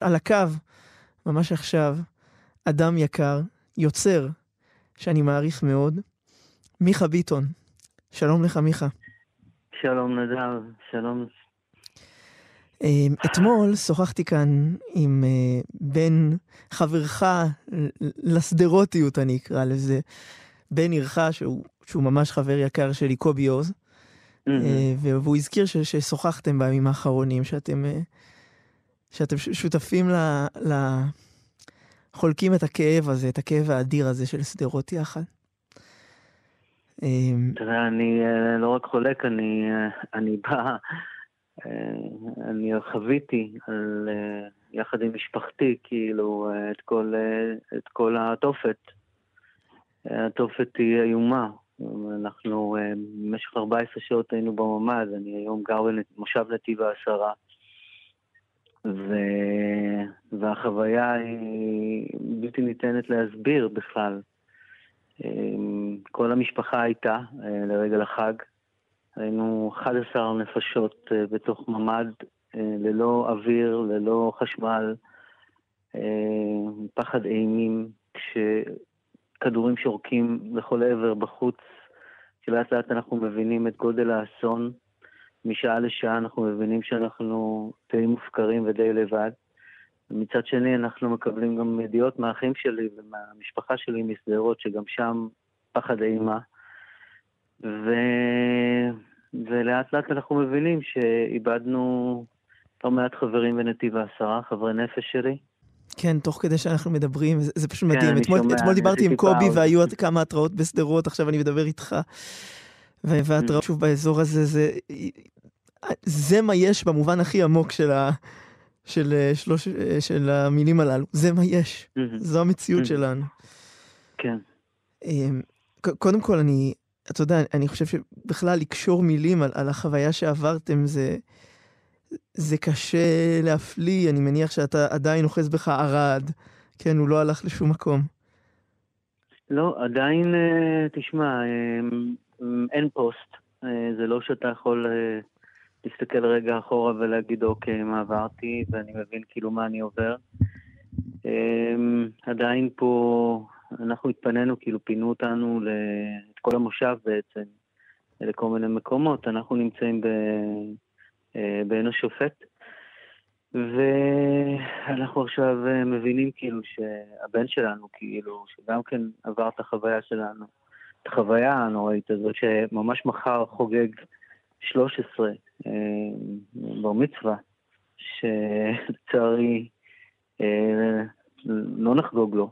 על הקו, ממש עכשיו, אדם יקר, יוצר, שאני מעריך מאוד, מיכה ביטון. שלום לך, מיכה. שלום נדב, שלום. אמ, אתמול שוחחתי כאן עם אה, בן חברך לשדרותיות, אני אקרא לזה, בן עירך, שהוא, שהוא ממש חבר יקר שלי, קובי עוז. Mm-hmm. והוא הזכיר ש, ששוחחתם בימים האחרונים, שאתם, אה, שאתם שותפים ל, ל... חולקים את הכאב הזה, את הכאב האדיר הזה של שדרות יחד. אמ, תראה, אני אה, לא רק חולק, אני, אני בא, אני חוויתי על, יחד עם משפחתי, כאילו, את כל, את כל התופת. התופת היא איומה. אנחנו אה, במשך 14 שעות היינו בממ"ד, אני היום גר במושב נתיב העשרה. ו... והחוויה היא בלתי ניתנת להסביר בכלל. אה, כל המשפחה הייתה אה, לרגל החג. היינו 11 נפשות בתוך ממ"ד, ללא אוויר, ללא חשמל, פחד אימים, כש... כדורים שורקים לכל עבר בחוץ, שלאט לאט אנחנו מבינים את גודל האסון. משעה לשעה אנחנו מבינים שאנחנו די מופקרים ודי לבד. מצד שני, אנחנו מקבלים גם ידיעות מהאחים שלי ומהמשפחה שלי משדרות, שגם שם פחד אימה. ו... ולאט לאט אנחנו מבינים שאיבדנו לא מעט חברים בנתיב העשרה, חברי נפש שלי. כן, תוך כדי שאנחנו מדברים, זה, זה פשוט כן, מדהים. אתמול, שומע, אתמול דיברתי עם קובי עוד. והיו עוד כמה התראות בשדרות, עכשיו אני מדבר איתך. והתראות mm. שוב באזור הזה, זה, זה מה יש במובן הכי עמוק של, ה, של, שלוש, של המילים הללו. זה מה יש. Mm-hmm. זו המציאות mm-hmm. שלנו. כן. אמ, קודם כל, אני, אתה יודע, אני חושב שבכלל לקשור מילים על, על החוויה שעברתם, זה... זה קשה להפליא, אני מניח שאתה עדיין אוחז בך ערד. כן, הוא לא הלך לשום מקום. לא, עדיין, אה, תשמע, אה, אין פוסט. אה, זה לא שאתה יכול להסתכל רגע אחורה ולהגיד, אוקיי, מה עברתי, ואני מבין כאילו מה אני עובר. עדיין פה, אנחנו התפנינו, כאילו פינו אותנו את כל המושב בעצם, לכל מיני מקומות. אנחנו נמצאים ב... אה, בעין השופט. ואנחנו עכשיו אה, מבינים כאילו שהבן שלנו, כאילו, שגם כן עבר את החוויה שלנו, החוויה הנוראית הזאת, שממש מחר חוגג 13 אה, בר מצווה, שלצערי לא נחגוג לו.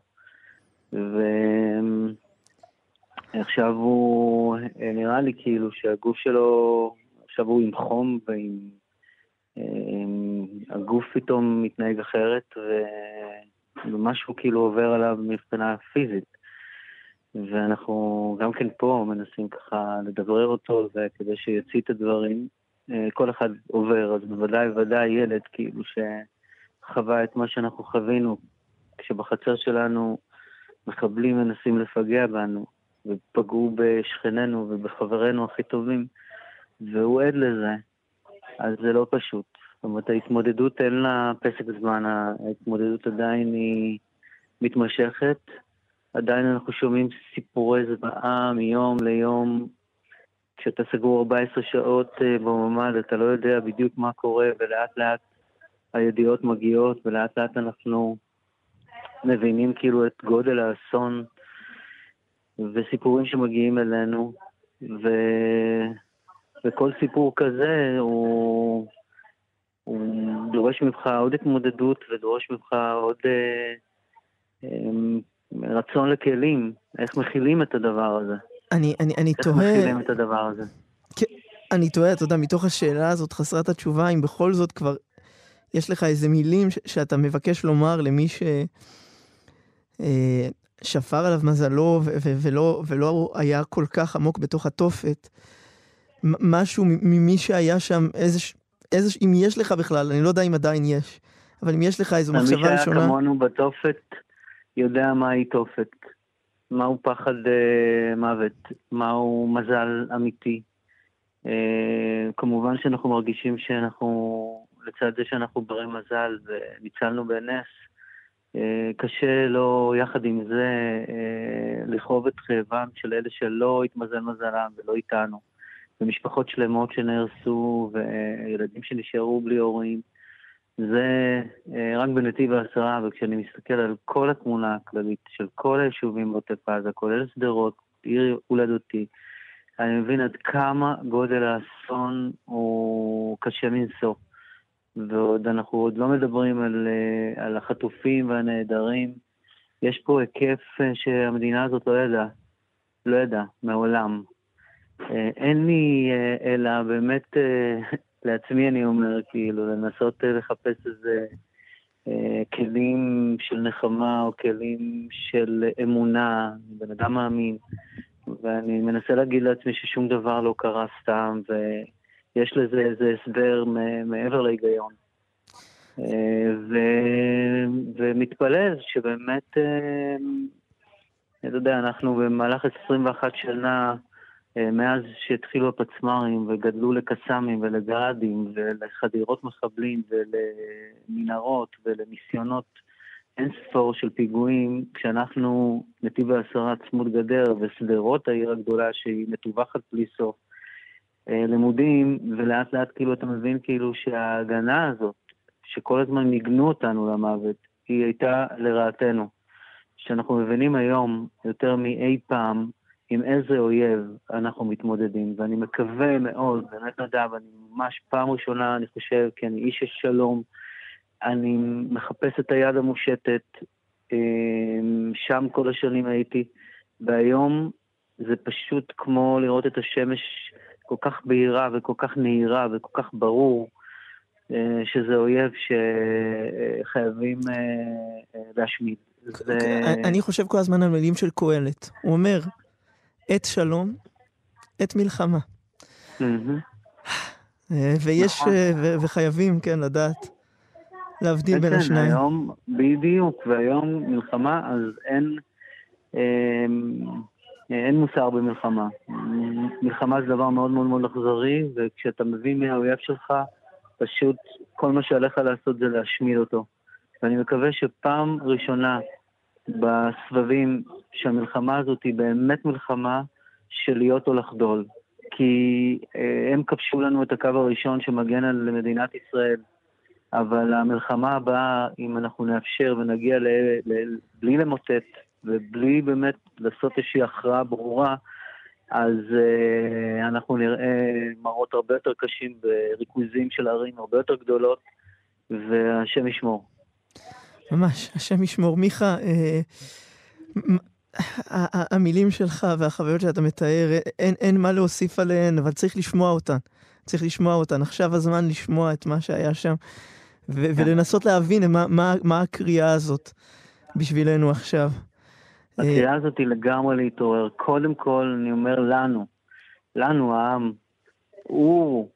ועכשיו הוא, נראה לי כאילו שהגוף שלו עכשיו הוא עם חום ועם... הגוף פתאום מתנהג אחרת, ומשהו כאילו עובר עליו מבחינה פיזית. ואנחנו גם כן פה מנסים ככה לדברר אותו, וכדי שיוציא את הדברים. אה, כל אחד עובר, אז בוודאי ובוודאי ילד כאילו שחווה את מה שאנחנו חווינו, כשבחצר שלנו מחבלים מנסים לפגע בנו, ופגעו בשכנינו ובחברינו הכי טובים. והוא עד לזה, אז זה לא פשוט. זאת אומרת, ההתמודדות אין לה פסק זמן, ההתמודדות עדיין היא מתמשכת. עדיין אנחנו שומעים סיפורי זוועה מיום ליום. כשאתה סגור 14 שעות אה, בממ"ד, אתה לא יודע בדיוק מה קורה, ולאט לאט הידיעות מגיעות, ולאט לאט אנחנו מבינים כאילו את גודל האסון, וסיפורים שמגיעים אלינו, ו... וכל סיפור כזה הוא, הוא דורש ממך עוד התמודדות ודורש ממך עוד אה, אה, רצון לכלים, איך מכילים את הדבר הזה. אני, אני, אני איך תוהה... איך מכילים את הדבר הזה. כן, אני תוהה, אתה יודע, מתוך השאלה הזאת חסרת התשובה, אם בכל זאת כבר יש לך איזה מילים ש- שאתה מבקש לומר למי ש... אה, שפר עליו מזלו ו- ו- ולא, ולא היה כל כך עמוק בתוך התופת. משהו ממי שהיה שם, איזה, איזה, אם יש לך בכלל, אני לא יודע אם עדיין יש, אבל אם יש לך איזו מחשבה ראשונה... מי שהיה כמונו בתופת יודע מהי תופת, מהו פחד אה, מוות, מהו מזל אמיתי. אה, כמובן שאנחנו מרגישים שאנחנו לצד זה שאנחנו ברי מזל וניצלנו בנס, אה, קשה לו יחד עם זה אה, לכאוב את כאבם של אלה שלא התמזל מזלם ולא איתנו. ומשפחות שלמות שנהרסו וילדים שנשארו בלי הורים. זה אה, רק בנתיב העשרה, וכשאני מסתכל על כל התמונה הכללית של כל היישובים בעוטף עזה, כולל שדרות, עיר הולדתי, אני מבין עד כמה גודל האסון הוא קשה מנשוא. ועוד אנחנו עוד לא מדברים על, אה, על החטופים והנעדרים. יש פה היקף אה, שהמדינה הזאת לא ידעה, לא ידעה, מעולם. אין לי אלא באמת לעצמי אני אומר, כאילו, לנסות אה, לחפש איזה אה, כלים של נחמה או כלים של אמונה, בן אדם מאמין, ואני מנסה להגיד לעצמי ששום דבר לא קרה סתם, ויש לזה איזה הסבר מעבר להיגיון. אה, ו... ומתפלל שבאמת, אתה יודע, אנחנו במהלך 21 שנה אה, מאז שהתחילו הפצמ"רים וגדלו לקסאמים ולגראדים ולחדירות מחבלים ולמנהרות ולניסיונות אין ספור של פיגועים, כשאנחנו, נתיב העשרה צמוד גדר ושדרות העיר הגדולה שהיא מטווחת בלי סוף, אה, למודים, ולאט לאט כאילו אתה מבין כאילו שההגנה הזאת, שכל הזמן מיגנו אותנו למוות, היא הייתה לרעתנו. שאנחנו מבינים היום יותר מאי פעם עם איזה אויב אנחנו מתמודדים, ואני מקווה מאוד, באמת נדב, אני ממש פעם ראשונה, אני חושב, כי אני איש של שלום, אני מחפש את היד המושטת, אמ, שם כל השנים הייתי, והיום זה פשוט כמו לראות את השמש כל כך בהירה וכל כך נהירה וכל כך ברור, אה, שזה אויב שחייבים אה, אה, להשמיד. זה... אני חושב כל הזמן על מילים של קהלת. הוא אומר, עת שלום, עת מלחמה. אה, ויש, נכון. אה, וחייבים, כן, לדעת להבדיל בין השניים. היום, בדיוק, והיום מלחמה, אז אין, אמ, אין מוסר במלחמה. מלחמה זה דבר מאוד מאוד מאוד אכזרי, וכשאתה מבין מי האויב שלך, פשוט כל מה שעליך לעשות זה להשמיד אותו. ואני מקווה שפעם ראשונה בסבבים שהמלחמה הזאת היא באמת מלחמה של להיות או לחדול. כי אה, הם כבשו לנו את הקו הראשון שמגן על מדינת ישראל, אבל המלחמה הבאה, אם אנחנו נאפשר ונגיע ל, ל, בלי למוטט ובלי באמת לעשות איזושהי הכרעה ברורה, אז uh, אנחנו נראה מראות הרבה יותר קשים בריכוזים של ערים הרבה יותר גדולות, והשם ישמור. ממש, השם ישמור. מיכה, אה, המילים שלך והחוויות שאתה מתאר, אין, אין מה להוסיף עליהן, אבל צריך לשמוע אותן. צריך לשמוע אותן. עכשיו הזמן לשמוע את מה שהיה שם, ו- כן. ולנסות להבין מה, מה, מה הקריאה הזאת בשבילנו עכשיו. הקריאה הזאת היא לגמרי להתעורר. קודם כל, אני אומר לנו, לנו, העם, הוא,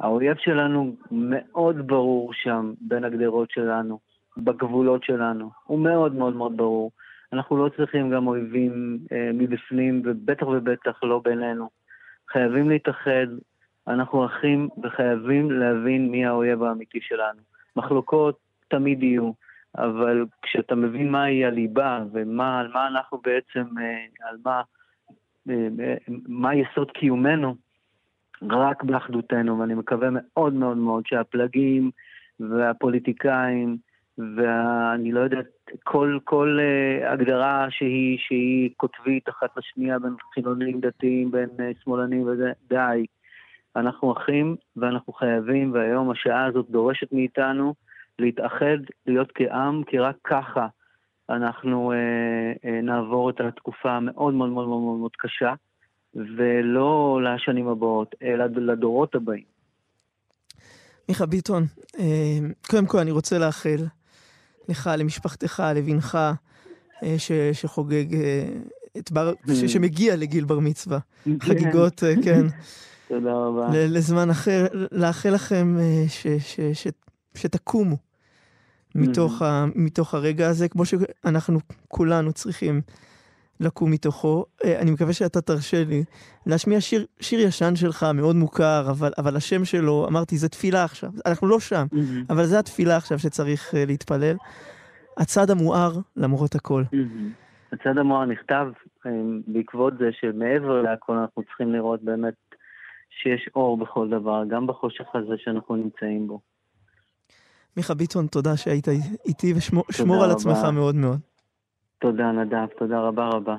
האויב שלנו מאוד ברור שם בין הגדרות שלנו. בגבולות שלנו. הוא מאוד מאוד מאוד ברור. אנחנו לא צריכים גם אויבים אה, מבפנים, ובטח ובטח לא בינינו. חייבים להתאחד, אנחנו אחים וחייבים להבין מי האויב האמיתי שלנו. מחלוקות תמיד יהיו, אבל כשאתה מבין מהי הליבה ומה, על מה אנחנו בעצם, אה, על מה, אה, אה מה יסוד קיומנו, רק באחדותנו, ואני מקווה מאוד מאוד מאוד שהפלגים והפוליטיקאים, ואני לא יודע, כל, כל uh, הגדרה שהיא, שהיא קוטבית אחת לשנייה בין חילונים דתיים, בין uh, שמאלנים וזה, די. אנחנו אחים ואנחנו חייבים, והיום השעה הזאת דורשת מאיתנו להתאחד, להיות כעם, כי רק ככה אנחנו uh, uh, נעבור את התקופה המאוד מאוד מאוד מאוד מאוד קשה, ולא לשנים הבאות, אלא לדורות הבאים. מיכה ביטון, קודם כל אני רוצה לאחל לך, למשפחתך, לבנך, אה, ש, שחוגג אה, את בר... ש, שמגיע לגיל בר מצווה. כן. חגיגות, אה, כן. תודה רבה. לזמן אחר, לאחל לכם ש, ש, ש, שתקומו מתוך, ה, מתוך הרגע הזה, כמו שאנחנו כולנו צריכים לקום מתוכו. אה, אני מקווה שאתה תרשה לי להשמיע שיר, שיר ישן שלך, מאוד מוכר, אבל, אבל השם שלו, אמרתי, זה תפילה עכשיו. אנחנו לא שם, מהמם. אבל זה התפילה עכשיו שצריך אה, להתפלל. הצד המואר למרות הכל. מהמם. הצד המואר נכתב אה, בעקבות זה שמעבר להכל אנחנו צריכים לראות באמת שיש אור בכל דבר, גם בחושך הזה שאנחנו נמצאים בו. מיכה ביטון, תודה שהיית איתי, ושמור על. עצמך מאוד מאוד. תודה נדב, תודה רבה רבה.